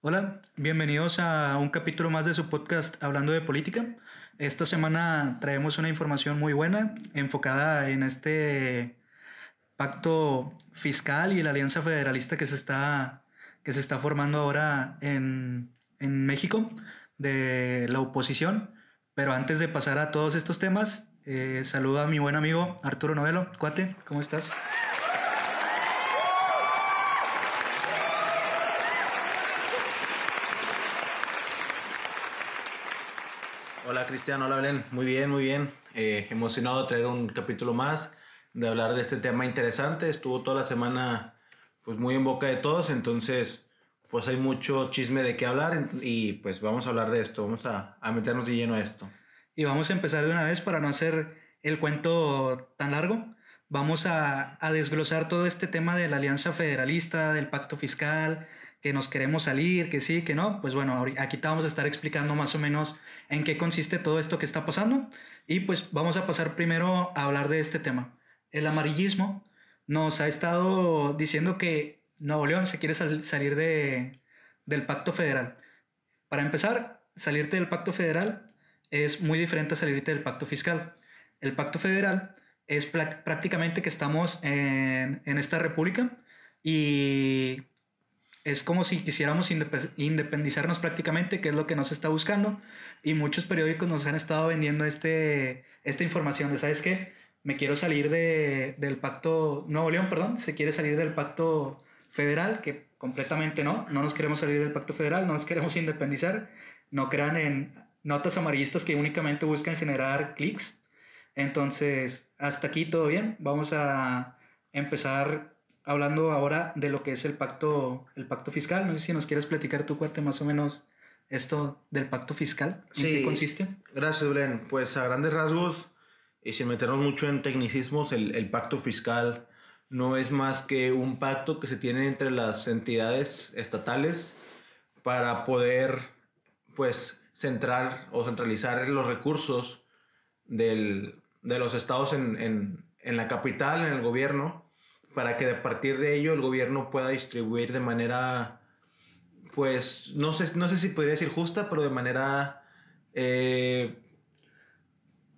Hola, bienvenidos a un capítulo más de su podcast Hablando de Política. Esta semana traemos una información muy buena enfocada en este pacto fiscal y la alianza federalista que se está, que se está formando ahora en, en México de la oposición. Pero antes de pasar a todos estos temas, eh, saludo a mi buen amigo Arturo Novelo. Cuate, ¿cómo estás? Hola Cristian, hola Belén, muy bien, muy bien. Eh, emocionado de traer un capítulo más, de hablar de este tema interesante. Estuvo toda la semana pues muy en boca de todos, entonces pues hay mucho chisme de qué hablar y pues vamos a hablar de esto, vamos a, a meternos de lleno a esto. Y vamos a empezar de una vez para no hacer el cuento tan largo. Vamos a, a desglosar todo este tema de la alianza federalista, del pacto fiscal, que nos queremos salir, que sí, que no, pues bueno, aquí te vamos a estar explicando más o menos en qué consiste todo esto que está pasando y pues vamos a pasar primero a hablar de este tema. El amarillismo nos ha estado diciendo que Nuevo León se quiere salir de, del pacto federal. Para empezar, salirte del pacto federal es muy diferente a salirte del pacto fiscal. El pacto federal es prácticamente que estamos en, en esta república y es como si quisiéramos independizarnos prácticamente, que es lo que nos está buscando. Y muchos periódicos nos han estado vendiendo este, esta información de, ¿sabes qué? Me quiero salir de, del pacto, Nuevo León, perdón, se quiere salir del pacto federal, que completamente no, no nos queremos salir del pacto federal, no nos queremos independizar, no crean en notas amarillistas que únicamente buscan generar clics. Entonces, hasta aquí todo bien, vamos a empezar hablando ahora de lo que es el pacto, el pacto fiscal. No sé si nos quieres platicar tú, cuate, más o menos esto del pacto fiscal. ¿En qué consiste? Gracias, Blen. Pues a grandes rasgos, y sin meternos mucho en tecnicismos, el, el pacto fiscal no es más que un pacto que se tiene entre las entidades estatales para poder, pues, centrar o centralizar los recursos del, de los estados en, en, en la capital, en el gobierno, para que a partir de ello el gobierno pueda distribuir de manera, pues, no sé, no sé si podría decir justa, pero de manera, eh,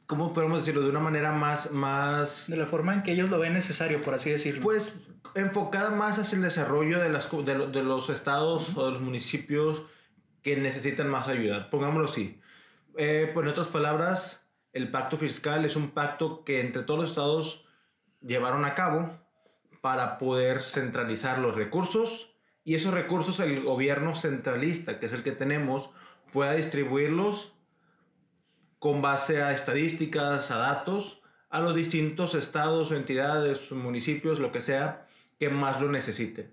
¿cómo podemos decirlo? De una manera más, más... De la forma en que ellos lo ven necesario, por así decirlo. Pues enfocada más hacia el desarrollo de, las, de, los estados o de los municipios que necesitan más ayuda. Pongámoslo así. Eh, pues en otras palabras, el pacto fiscal es un pacto que entre todos los estados llevaron a cabo para poder centralizar los recursos y esos recursos el gobierno centralista, que es el que tenemos, pueda distribuirlos con base a estadísticas, a datos, a los distintos estados entidades, municipios, lo que sea, que más lo necesiten.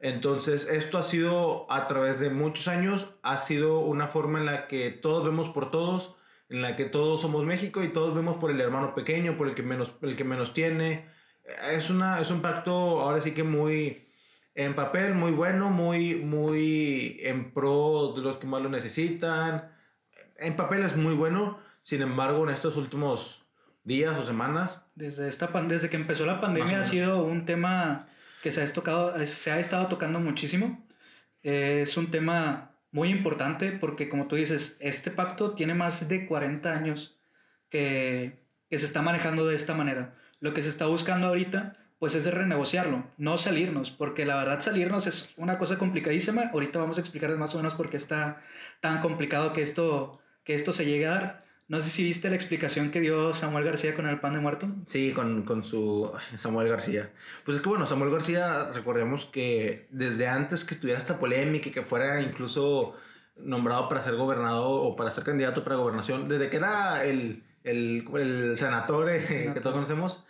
Entonces, esto ha sido a través de muchos años, ha sido una forma en la que todos vemos por todos, en la que todos somos México y todos vemos por el hermano pequeño, por el que menos, el que menos tiene, es, una, es un pacto ahora sí que muy en papel, muy bueno, muy, muy en pro de los que más lo necesitan. En papel es muy bueno, sin embargo, en estos últimos días o semanas. Desde, esta desde que empezó la pandemia ha sido un tema que se ha, tocado, se ha estado tocando muchísimo. es un tema muy importante porque, como tú dices, este pacto tiene más de 40 años que, que se está manejando de esta manera. Lo que se está buscando ahorita, pues es renegociarlo, no salirnos, porque la verdad salirnos es una cosa complicadísima. Ahorita vamos a explicarles más o menos por qué está tan complicado que esto, que esto se llegue a dar. No sé si viste la explicación que dio Samuel García con el pan de muerto. Sí, con, con su Samuel García. Pues es que bueno, Samuel García, recordemos que desde antes que tuviera esta polémica y que fuera incluso nombrado para ser gobernador o para ser candidato para gobernación, desde que era el, el, el que todos conocemos,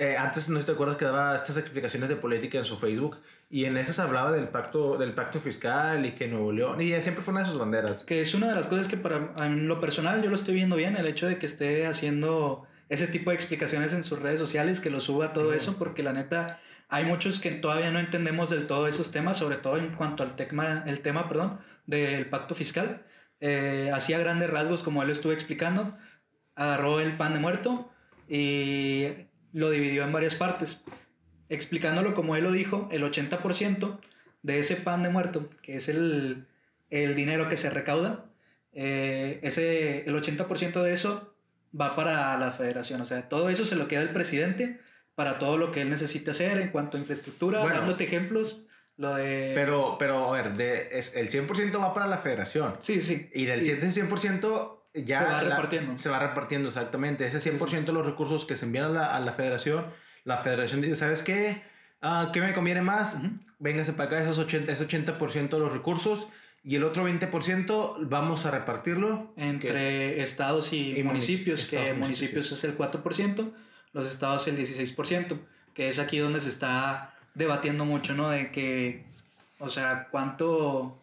eh, antes, no sé si te acuerdas que daba estas explicaciones de política en su Facebook y en esas hablaba del pacto, del pacto fiscal y que Nuevo León, y siempre fue una de sus banderas. Que es una de las cosas que para en lo personal yo lo estoy viendo bien, el hecho de que esté haciendo ese tipo de explicaciones en sus redes sociales, que lo suba todo eso, porque la neta hay muchos que todavía no entendemos del todo esos temas, sobre todo en cuanto al tema, el tema perdón, del pacto fiscal. Eh, hacía grandes rasgos como él lo estuvo explicando, agarró el pan de muerto y lo dividió en varias partes. Explicándolo como él lo dijo, el 80% de ese pan de muerto, que es el, el dinero que se recauda, eh, ese, el 80% de eso va para la federación. O sea, todo eso se lo queda el presidente para todo lo que él necesita hacer en cuanto a infraestructura, dándote ejemplos. Lo de... Pero, pero, a ver, de, es, el 100% va para la federación. Sí, sí. Y del 100% ya... Se va repartiendo. se va repartiendo, exactamente. Ese 100% de los recursos que se envían a la, a la, federación, la federación dice, ¿sabes qué? Ah, ¿Qué me conviene más? Véngase para acá esos 80, ese 80% de los recursos y el otro 20% vamos a repartirlo entre estados y, municipios, que municipios es el 4%, los estados el 16%, que es aquí donde se está debatiendo mucho, ¿no? De que, o sea, cuánto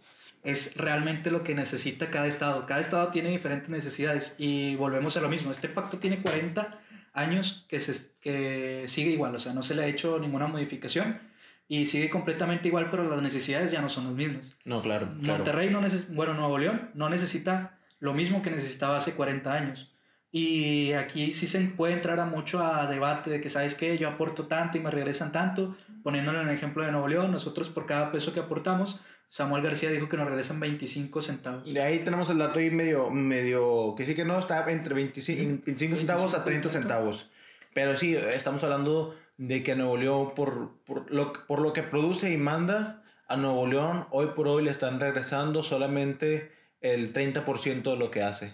es realmente lo que necesita cada estado. Cada estado tiene diferentes necesidades y volvemos a lo mismo. Este pacto tiene 40 años que, se, que sigue igual, o sea, no se le ha hecho ninguna modificación y sigue completamente igual, pero las necesidades ya no son las mismas. No, claro. Monterrey no bueno, Nuevo León no necesita lo mismo que necesitaba hace 40 años. Y aquí sí se puede entrar a mucho a debate de que, ¿sabes qué? Yo aporto tanto y me regresan tanto. Poniéndolo en el ejemplo de Nuevo León, nosotros por cada peso que aportamos, Samuel García dijo que nos regresan 25 centavos. De ahí tenemos el dato ahí medio, medio que sí que no, está entre 25, 25 centavos a 30 centavos. Pero sí, estamos hablando de que Nuevo León, por, por, lo, por lo que produce y manda, a Nuevo León hoy por hoy le están regresando solamente el 30% de lo que hace.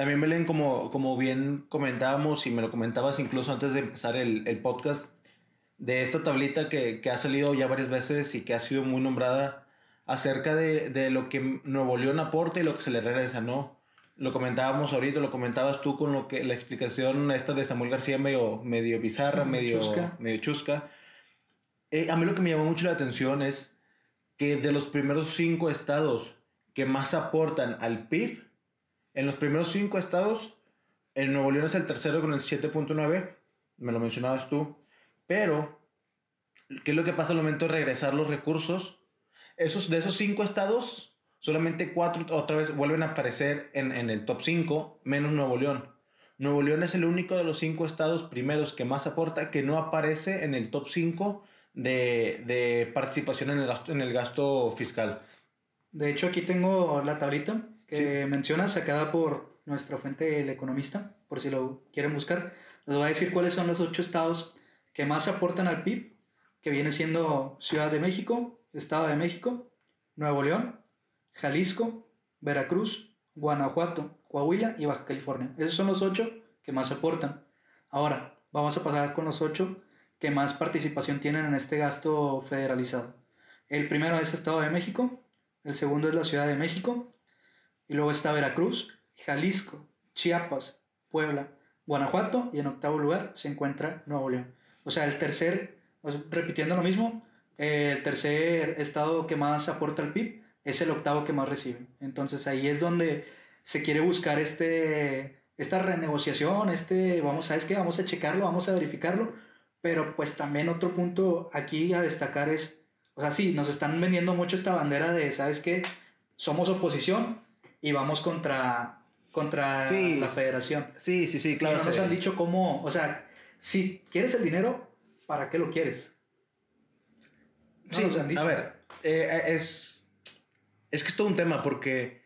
También, Belén, como, como bien comentábamos y me lo comentabas incluso antes de empezar el, el podcast, de esta tablita que, que, ha salido ya varias veces y que ha sido muy nombrada acerca de, de lo que Nuevo León aporta y lo que se le regresa, ¿no? lo comentábamos ahorita, lo comentabas tú con lo que la explicación esta de Samuel García medio, medio bizarra, medio chusca. Medio chusca. Eh, a mí lo que me llamó mucho la atención es que de los primeros cinco estados que más aportan al PIB, en los primeros cinco estados, el Nuevo León es el tercero con el 7.9, me lo mencionabas tú, pero, ¿qué es lo que pasa al momento de regresar los recursos? Esos, de esos cinco estados, Solamente cuatro otra vez vuelven a aparecer en, en el top 5, menos Nuevo León. Nuevo León es el único de los cinco estados primeros que más aporta que no aparece en el top 5 de, de, participación en el, gasto, en el gasto fiscal. De hecho, aquí tengo la tablita que sí. menciona, sacada por nuestra fuente, el economista, por si lo quieren buscar. Les voy a decir cuáles son los ocho estados que más aportan al PIB, que viene siendo Ciudad de México, Estado de México, Nuevo León, Jalisco, Veracruz, Guanajuato, Coahuila y Baja California. Esos son los ocho que más aportan. Ahora, vamos a pasar con los ocho que más participación tienen en este gasto federalizado. El primero es Estado de México, el segundo es la Ciudad de México, y luego está Veracruz, Jalisco, Chiapas, Puebla, Guanajuato, y en octavo lugar se encuentra Nuevo León. O sea, el tercer, repitiendo lo mismo, el tercer estado que más aporta al PIB es el octavo que más reciben. Entonces ahí es donde se quiere buscar este, esta renegociación, este, vamos, ¿sabes qué? Vamos a checarlo, vamos a verificarlo, pero pues también otro punto aquí a destacar es, o sea, sí, nos están vendiendo mucho esta bandera de, ¿sabes qué? Somos oposición y vamos contra, contra la federación. Sí, sí, sí, claro. no nos han dicho cómo, o sea, si quieres el dinero, ¿para qué lo quieres? No sí, nos han dicho. a ver, eh, es es que es todo un tema porque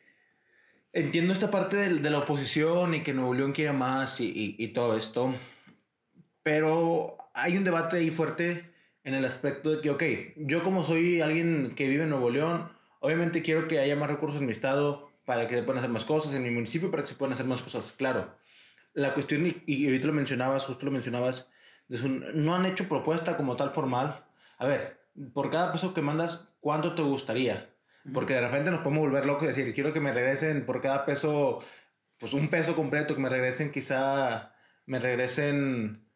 entiendo esta parte de, de la oposición y que Nuevo León quiere más y, y, y, todo esto, pero hay un debate ahí fuerte en el aspecto de que, ok, yo como soy alguien que vive en Nuevo León, obviamente quiero que haya más recursos en mi estado para que se puedan hacer más cosas, en mi municipio para que se puedan hacer más cosas, claro. La cuestión, y, y ahorita lo mencionabas, justo lo mencionabas, no han hecho propuesta como tal formal. A ver, por cada peso que mandas, ¿cuánto te gustaría? Porque de repente nos podemos volver locos y decir, quiero que me regresen por cada peso, pues un peso completo, que me regresen quizá, me regresen,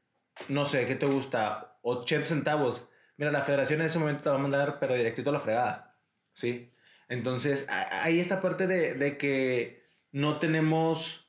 no sé, ¿qué te gusta? 80 centavos. Mira, la federación en ese momento te va a mandar, pero directito a la fregada. ¿Sí? Entonces, hay esta parte de, de que no tenemos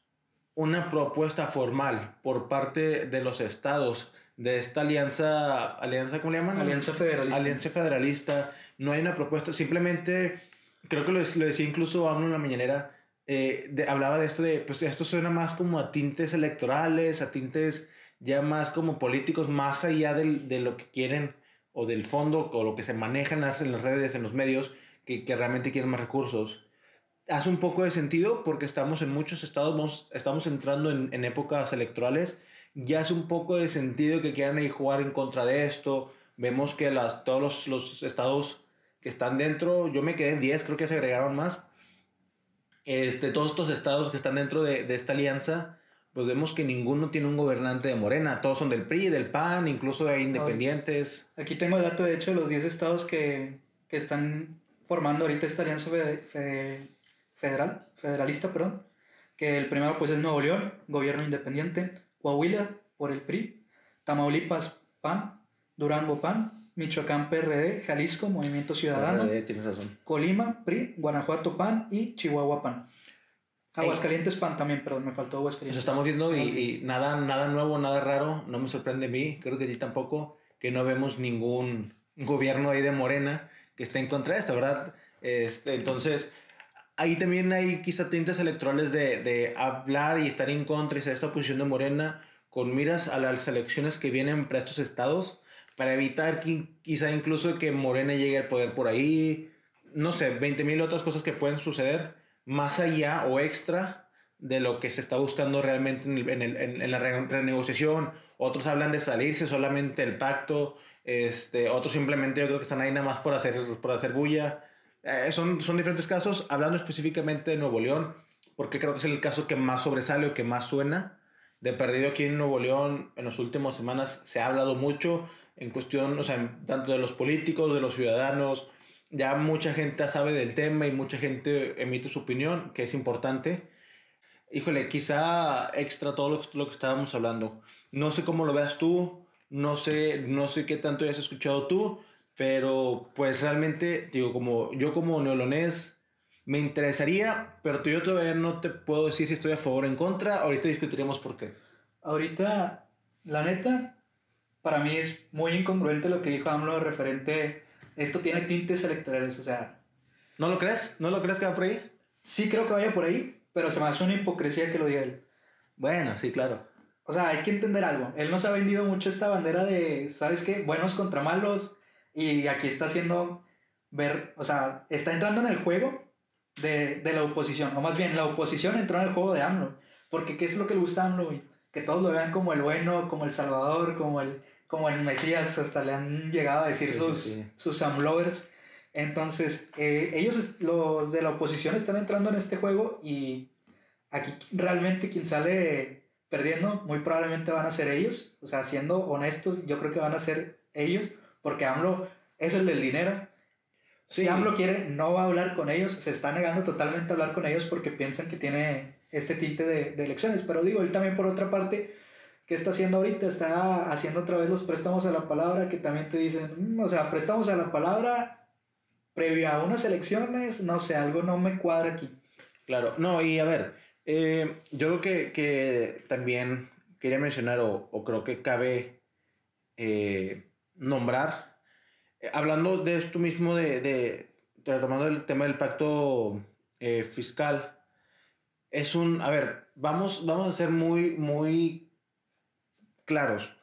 una propuesta formal por parte de los estados de esta alianza, alianza ¿cómo le llaman? Alianza Federalista. Alianza Federalista. No hay una propuesta, simplemente creo que lo, lo decía incluso AMLO en la mañanera, eh, de, hablaba de esto de, pues esto suena más como a tintes electorales, a tintes ya más como políticos, más allá de, de lo que quieren o, o del fondo o lo que se maneja en las, en las redes, en los medios, que, que, realmente quieren más recursos. Hace un poco de sentido porque estamos en muchos estados, estamos entrando en, en épocas electorales, ya hace un poco de sentido que quieran ahí jugar en contra de esto. Vemos que las, todos los, los estados que están dentro, yo me quedé en 10, creo que se agregaron más. Este, todos estos estados que están dentro de, de esta alianza, pues vemos que ninguno tiene un gobernante de Morena, todos son del PRI, del PAN, incluso de independientes. Aquí tengo el dato, de hecho, los 10 estados que, que están formando ahorita esta alianza federal, federalista, perdón, que el primero pues es Nuevo León, gobierno independiente, Coahuila por el PRI, Tamaulipas PAN, Durango PAN, Michoacán PRD, Jalisco Movimiento Ciudadano, PRD, tienes razón. Colima PRI, Guanajuato PAN y Chihuahua PAN. Aguascalientes PAN también, perdón, me faltó Aguascalientes. Eso estamos viendo y, y, nada, nada nuevo, nada raro, no me sorprende a mí, creo que a ti tampoco, que no vemos ningún gobierno ahí de Morena que esté en contra de esto, ¿verdad? Este, entonces, ahí también hay quizá tintes electorales de, de hablar y estar en contra y ser esta posición de Morena con miras a las elecciones que vienen para estos estados, para evitar que, quizá incluso que Morena llegue al poder por ahí, no sé, 20 mil otras cosas que pueden suceder más allá o extra de lo que se está buscando realmente en, el, en, el, en, la renegociación. Otros hablan de salirse solamente del pacto, este, otros simplemente yo creo que están ahí nada más por hacer, por hacer bulla. Eh, son, son diferentes casos, hablando específicamente de Nuevo León, porque creo que es el caso que más sobresale o que más suena. De perdido aquí en Nuevo León, en las últimas semanas se ha hablado mucho en cuestión, o sea, tanto de los políticos, de los ciudadanos, ya mucha gente sabe del tema y mucha gente emite su opinión, que es importante. Híjole, quizá extra todo lo, lo que estábamos hablando. No sé cómo lo veas tú, no sé, no sé qué tanto hayas escuchado tú, pero pues realmente, digo, como yo como neolonés me interesaría, pero yo todavía no te puedo decir si estoy a favor o en contra. Ahorita discutiremos por qué. Ahorita, la neta, para mí es muy incongruente lo que dijo AMLO referente esto tiene tintes electorales, o sea... ¿No lo crees? ¿No lo crees que va por ahí? Sí creo que vaya por ahí, pero se me hace una hipocresía que lo diga él. Bueno, sí, claro. O sea, hay que entender algo. Él nos ha vendido mucho esta bandera de, ¿sabes qué? Buenos contra malos. Y aquí está haciendo ver, o sea, está entrando en el juego de, de la oposición. O más bien, la oposición entró en el juego de AMLO. Porque ¿qué es lo que le gusta a AMLO, Que todos lo vean como el bueno, como el salvador, como el, como el Mesías, hasta le han llegado a decir sí, sus, sí. sus Amlovers. Entonces, eh, ellos, los de la oposición, están entrando en este juego y aquí realmente quien sale perdiendo, muy probablemente van a ser ellos. O sea, siendo honestos, yo creo que van a ser ellos, porque AMLO es el del dinero. Sí. Si AMLO quiere, no va a hablar con ellos, se está negando totalmente a hablar con ellos porque piensan que tiene este tinte de, de elecciones. Pero digo, él también por otra parte ¿Qué está haciendo ahorita? Está haciendo otra vez los préstamos a la palabra que también te dicen, mmm, o sea, préstamos a la palabra previo a unas elecciones, no sé, algo no me cuadra aquí. Claro, no, y a ver, eh, yo creo que, que, también quería mencionar o, o creo que cabe eh, nombrar, eh, hablando de esto mismo, de, de, retomando el tema del pacto fiscal, es un, a ver, vamos, vamos a ser muy, muy claros.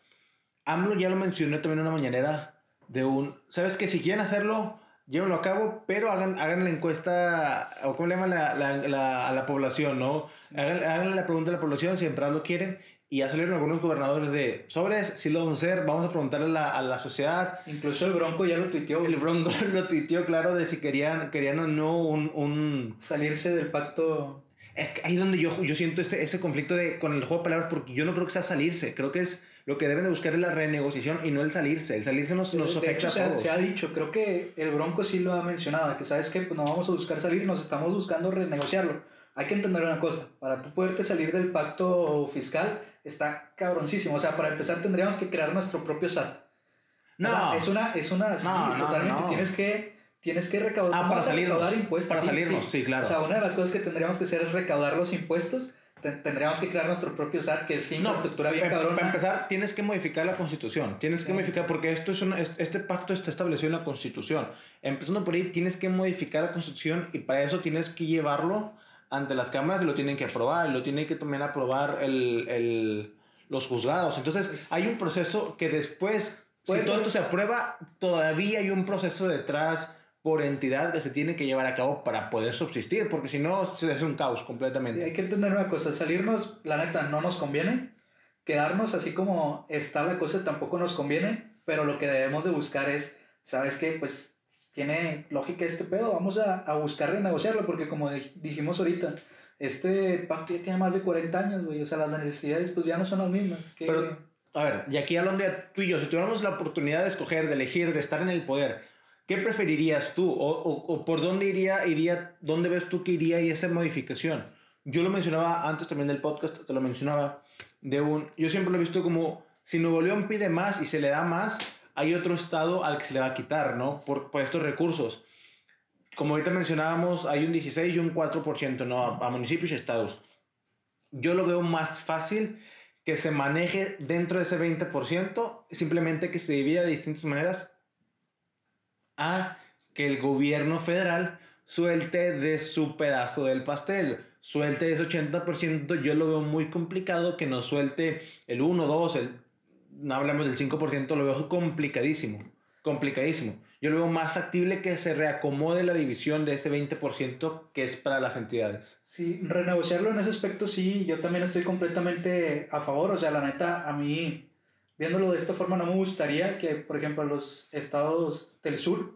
AMLO ya lo mencionó también en una mañanera de un, ¿sabes que Si quieren hacerlo, llévenlo a cabo, pero hagan, hagan la encuesta, o cómo le llaman la, la, la, a la población, ¿no? Hagan, hagan, la pregunta a la población si en verdad lo quieren. Y ya salieron algunos gobernadores de sobres, si lo vamos a hacer, vamos a preguntarle a la, a la sociedad. Incluso el Bronco ya lo tuiteó. El Bronco lo tuiteó, claro, de si querían, querían o no un, un... Salirse del pacto es ahí es donde yo, yo siento ese, ese conflicto de, con el juego de palabras, porque yo no creo que sea salirse, creo que es lo que deben de buscar es la renegociación y no el salirse. El salirse nos, nos de, afecta hecho, a todos. Se, se, ha dicho, creo que el Bronco sí lo ha mencionado, que sabes que pues, no vamos a buscar salir, nos estamos buscando renegociarlo. Hay que entender una cosa, para tú poderte salir del pacto fiscal está cabroncísimo. O sea, para empezar tendríamos que crear nuestro propio SAT. No. O sea, es una, es una, sí, no, no, totalmente, no. tienes que tienes que recaudar, ah, para salirnos, recaudar impuestos. Para sí, salirnos, sí. sí, claro. O sea, una de las cosas que tendríamos que hacer es recaudar los impuestos. Tendríamos que crear nuestro propio SAT, que es infraestructura no, bien cabrona. Para empezar, tienes que modificar la constitución. Tienes que sí. modificar, porque esto es una, este pacto está establecido en la constitución. Empezando por ahí, tienes que modificar la constitución y para eso tienes que llevarlo ante las cámaras y lo tienen que aprobar. Y lo tienen que también aprobar el, el, los juzgados. Entonces, hay un proceso que después si todo esto se aprueba, todavía hay un proceso detrás por entidad que se tiene que llevar a cabo para poder subsistir, porque si no, se hace un caos completamente. hay que entender una cosa, salirnos, la neta, no nos conviene, quedarnos así como está la cosa tampoco nos conviene, pero lo que debemos de buscar es, ¿sabes qué? Pues tiene lógica este pedo, vamos a, a buscar renegociarlo, porque como dijimos ahorita, este pacto ya tiene más de 40 años, güey, o sea, las necesidades pues ya no son las mismas. Que... Pero, a ver, y aquí hablando tú y yo, si tuviéramos la oportunidad de escoger, de elegir, de estar en el poder, ¿qué preferirías tú? ¿O, o, por dónde iría, iría, dónde ves tú que iría esa modificación? Yo lo mencionaba antes también del podcast, te lo mencionaba, de un, yo siempre lo he visto como, si Nuevo León pide más y se le da más, hay otro estado al que se le va a quitar, ¿no? Por, por estos recursos. Como ahorita mencionábamos, hay un 16 y un 4%, ¿no? A, a municipios y estados. Yo lo veo más fácil que se maneje dentro de ese 20%, simplemente que se divida de distintas maneras a que el gobierno federal suelte de su pedazo del pastel, suelte ese 80%, yo lo veo muy complicado que nos suelte el 1, 2, el, no hablamos del 5%, lo veo complicadísimo, complicadísimo. Yo lo veo más factible que se reacomode la división de ese 20% que es para las entidades. Sí, renegociarlo en ese aspecto sí, yo también estoy completamente a favor, o sea, la neta, a mí, viéndolo de esta forma, no me gustaría que, por ejemplo, los estados del sur,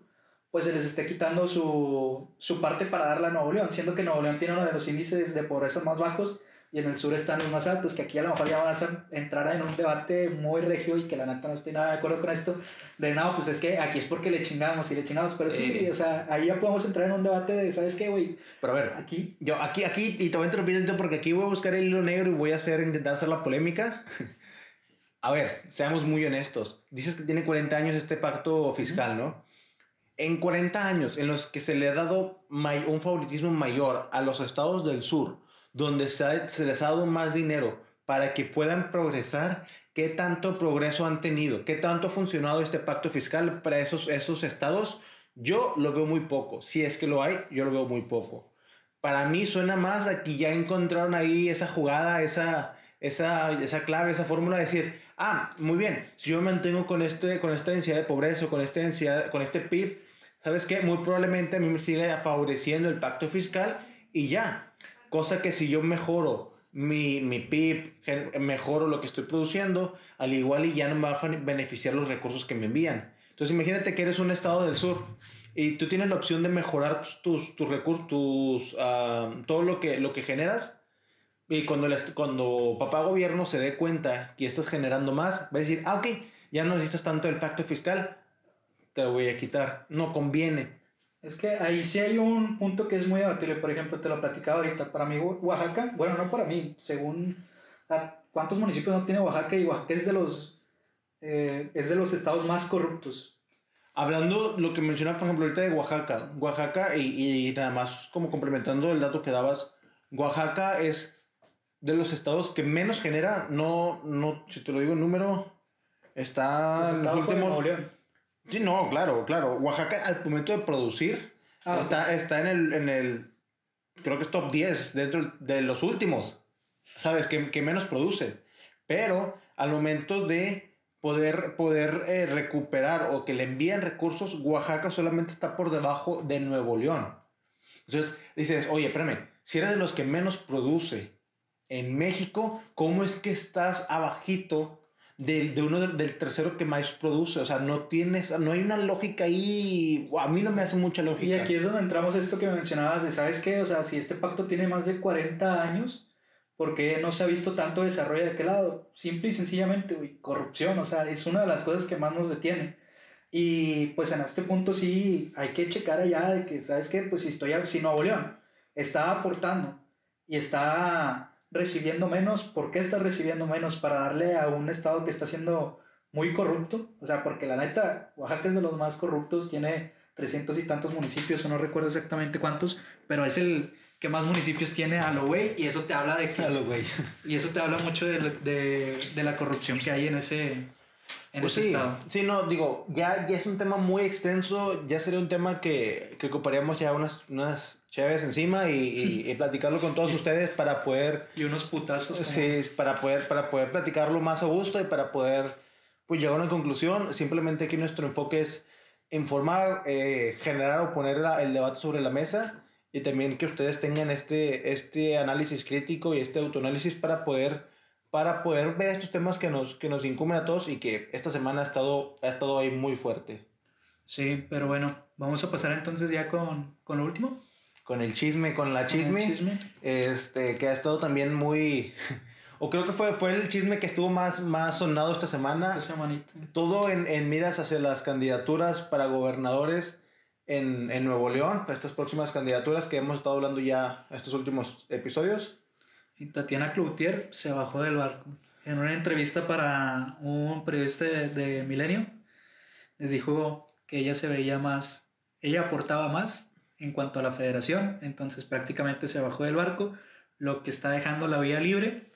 pues se les esté quitando su, su parte para darla a Nuevo León, siendo que Nuevo León tiene uno de los índices de pobreza más bajos y en el sur están los más altos, que aquí a lo mejor ya vas a entrar en un debate muy regio y que la neta no estoy nada de acuerdo con esto, de no, pues es que aquí es porque le chingamos y le chingamos, pero sí, o sea, ahí ya podemos entrar en un debate de, ¿sabes qué, güey? Pero a ver, aquí, yo aquí, aquí, y te voy a interrumpir porque aquí voy a buscar el hilo negro y voy a hacer, intentar hacer la polémica. A ver, seamos muy honestos, dices que tiene 40 años este pacto fiscal, ¿no? En 40 años en los que se le ha dado un favoritismo mayor a los estados del sur, donde se, se, les ha dado más dinero para que puedan progresar, ¿qué tanto progreso han tenido? ¿Qué tanto ha funcionado este pacto fiscal para esos, esos estados? Yo lo veo muy poco. Si es que lo hay, yo lo veo muy poco. Para mí suena más a que ya encontraron ahí esa jugada, esa, esa, esa clave, esa fórmula de decir, ah, muy bien, si yo me mantengo con, este, con esta densidad de pobreza, con, esta densidad, con este PIB, ¿sabes qué? Muy probablemente a mí me siga favoreciendo el pacto fiscal y ya. Cosa que si yo mejoro mi, mi PIB, mejoro lo que estoy produciendo, al igual y ya no me va a beneficiar los recursos que me envían. Entonces imagínate que eres un estado del sur y tú tienes la opción de mejorar tus, tus, recursos, tus, ah, todo lo que, lo que generas. Y cuando, cuando papá gobierno se dé cuenta que estás generando más, va a decir, ah, ok, ya no necesitas tanto el pacto fiscal, te lo voy a quitar. No conviene. Es que ahí sí hay un punto que es muy debatible. Por ejemplo, te lo platicaba ahorita. Para mí, Oaxaca, bueno, no para mí, según cuántos municipios no tiene Oaxaca, y Oaxaca es de los, eh, es de los estados más corruptos. Hablando lo que mencionaba, por ejemplo, ahorita de Oaxaca. Oaxaca, y, y nada más como complementando el dato que dabas, Oaxaca es de los estados que menos genera, no, no, si te lo digo en número, está en los últimos... Sí, no, claro, claro. Oaxaca al momento de producir ah, está, está en, el, en el, creo que es top 10 dentro de los últimos, ¿sabes? Que, que menos produce. Pero al momento de poder, poder eh, recuperar o que le envíen recursos, Oaxaca solamente está por debajo de Nuevo León. Entonces dices, oye, espérame, si eres de los que menos produce en México, ¿cómo es que estás abajito de, de uno del tercero que más produce. O sea, no tienes, no hay una lógica ahí. A mí no me hace mucha lógica. Y aquí es donde entramos esto que mencionabas de, ¿sabes qué? O sea, si este pacto tiene más de 40 años, ¿por qué no se ha visto tanto desarrollo de aquel lado? Simple y sencillamente, güey, corrupción. O sea, es una de las cosas que más nos detiene. Y pues en este punto sí hay que checar allá de que, ¿sabes qué? Pues si estoy, si Nuevo León está aportando y está recibiendo menos, ¿por qué está recibiendo menos? Para darle a un estado que está siendo muy corrupto, o sea, porque la neta, Oaxaca es de los más corruptos, tiene 300 y tantos municipios, o no recuerdo exactamente cuántos, pero es el que más municipios tiene a lo güey, y eso te habla de que... A lo güey. Y eso te habla mucho de, de, de la corrupción que hay en ese, en pues ese estado. Sí, no, digo, ya, ya es un tema muy extenso, ya sería un tema que, que ocuparíamos ya unas, unas chéves encima y, y, platicarlo con todos ustedes para poder... Y unos putazos. Sí, para poder, para poder platicarlo más a gusto y para poder pues llegar a una conclusión. Simplemente aquí nuestro enfoque es informar, eh, generar o poner el debate sobre la mesa y también que ustedes tengan este, este análisis crítico y este autoanálisis para poder, para poder ver estos temas que nos, que nos incumben a todos y que esta semana ha estado, ha estado ahí muy fuerte. Sí, pero bueno, vamos a pasar entonces ya con, con lo último. Con el chisme, con la chisme, chisme. Este, que ha estado también muy... o creo que fue, fue el chisme que estuvo más, más sonado esta semana. Esta semanita. Todo en, en miras hacia las candidaturas para gobernadores en, en, Nuevo León, para estas próximas candidaturas que hemos estado hablando ya estos últimos episodios. Y Tatiana Cloutier se bajó del barco. En una entrevista para un periodista de, de Milenio, les dijo que ella se veía más, ella aportaba más en cuanto a la federación, entonces prácticamente se bajó del barco, lo que está dejando la vía libre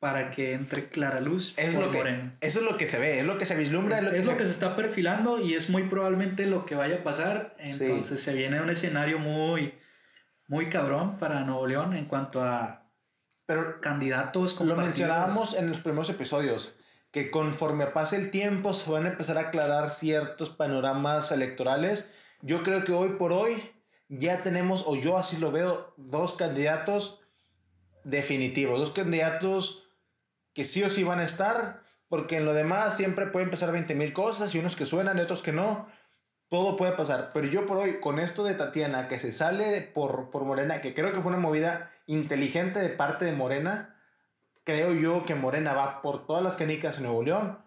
para que entre clara luz es lo que, Eso es lo que se ve, es lo que se vislumbra. Es, lo, que, se... está perfilando y es muy probablemente lo que vaya a pasar. Entonces se viene un escenario muy, muy cabrón para Nuevo León en cuanto a Pero candidatos. Lo mencionábamos en los primeros episodios, que conforme pase el tiempo se van a empezar a aclarar ciertos panoramas electorales. Yo creo que hoy por hoy ya tenemos, o yo así lo veo, dos candidatos definitivos, dos candidatos que sí o sí van a estar, porque en lo demás siempre pueden pasar 20 mil cosas y unos que suenan y otros que no. Todo puede pasar. Pero yo por hoy, con esto de Tatiana, que se sale por, por Morena, que creo que fue una movida inteligente de parte de Morena, creo yo que Morena va por todas las canicas en Nuevo León.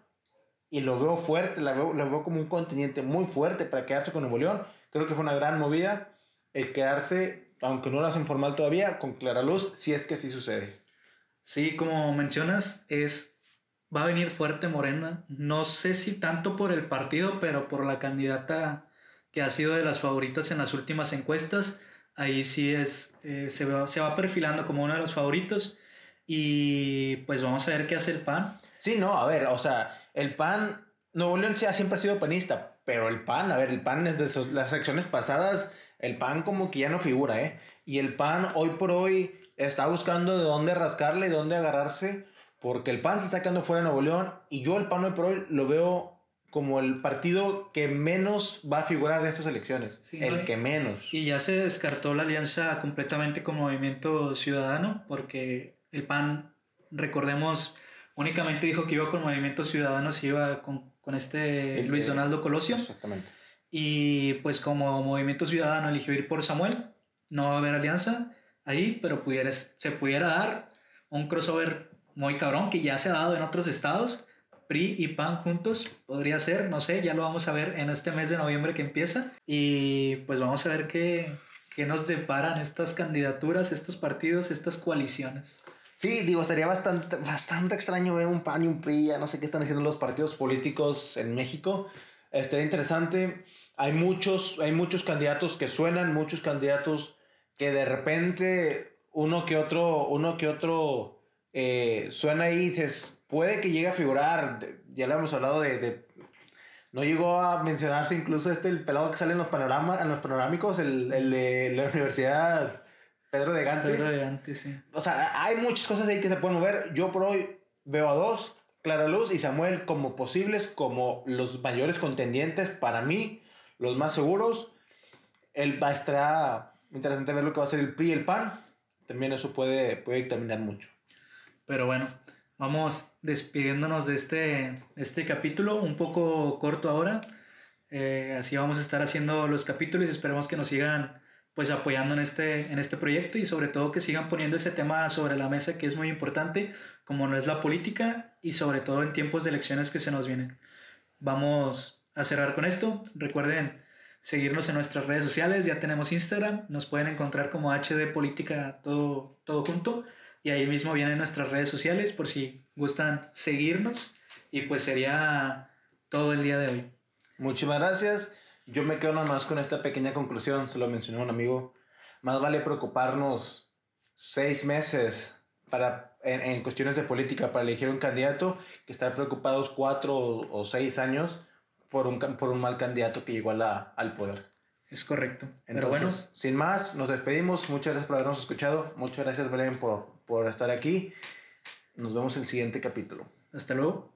Y lo veo fuerte, la veo, lo veo como un continente muy fuerte para quedarse con Nuevo León. Creo que fue una gran movida el quedarse, aunque no lo hacen formal todavía, con clara luz, si es que sí sucede. Sí, como mencionas, es va a venir fuerte Morena. No sé si tanto por el partido, pero por la candidata que ha sido de las favoritas en las últimas encuestas. Ahí sí es, eh, se, va, se va perfilando como uno de los favoritos. Y pues vamos a ver qué hace el PAN. Sí, no, a ver, o sea, el PAN, Nuevo León siempre ha sido panista, pero el PAN, a ver, el PAN es de las secciones pasadas, el PAN como que ya no figura, ¿eh? Y el PAN hoy por hoy está buscando de dónde rascarle y dónde agarrarse, porque el PAN se está quedando fuera de Nuevo León y yo el PAN hoy por hoy lo veo como el partido que menos va a figurar en estas elecciones. el que menos. Y ya se descartó la alianza completamente con Movimiento Ciudadano, porque el PAN, recordemos, únicamente dijo que iba con Movimiento Ciudadano, si iba con, con este Luis Donaldo Colosio. Exactamente. Y pues como Movimiento Ciudadano eligió ir por Samuel, no va a haber alianza ahí, pero pudiera, se pudiera dar un crossover muy cabrón que ya se ha dado en otros estados. PRI y PAN juntos podría ser, no sé, ya lo vamos a ver en este mes de noviembre que empieza. Y pues vamos a ver qué, qué nos deparan estas candidaturas, estos partidos, estas coaliciones. Sí, digo, sería bastante, bastante extraño ver un PAN y un PRI, ya no sé qué están haciendo los partidos políticos en México. Estaría interesante. Hay muchos, hay muchos candidatos que suenan, muchos candidatos que de repente uno que otro, uno que otro eh, suena ahí y dices, puede que llegue a figurar, ya le hemos hablado de, no llegó a mencionarse incluso este, el pelado que sale en los panoramas, en los panorámicos, el, el de la Universidad Pedro de Gante. Pedro de Gante, sí. O sea, hay muchas cosas ahí que se pueden mover. Yo por hoy veo a dos, Clara Luz y Samuel como posibles, como los mayores contendientes para mí, los más seguros. El va a estar interesante ver lo que va a ser el PRI y el PAN. También eso puede, puede dictaminar mucho. Pero bueno, vamos despidiéndonos de este, este capítulo, un poco corto ahora. Eh, así vamos a estar haciendo los capítulos y esperemos que nos sigan pues apoyando en este, en este proyecto y sobre todo que sigan poniendo ese tema sobre la mesa que es muy importante, como no es la política y sobre todo en tiempos de elecciones que se nos vienen. Vamos a cerrar con esto. Recuerden seguirnos en nuestras redes sociales. Ya tenemos Instagram, nos pueden encontrar como HD Política todo, todo junto. Y ahí mismo vienen nuestras redes sociales por si gustan seguirnos. Y pues sería todo el día de hoy. Muchísimas gracias. Yo me quedo nada más con esta pequeña conclusión, se lo mencionó un amigo. Más vale preocuparnos seis meses para, en, cuestiones de política para elegir un candidato que estar preocupados cuatro o seis años por un, por un mal candidato que llegó al poder. Es correcto. Entonces, bueno. sin más, nos despedimos. Muchas gracias por habernos escuchado. Muchas gracias, Belén, por, por estar aquí. Nos vemos en el siguiente capítulo. Hasta luego.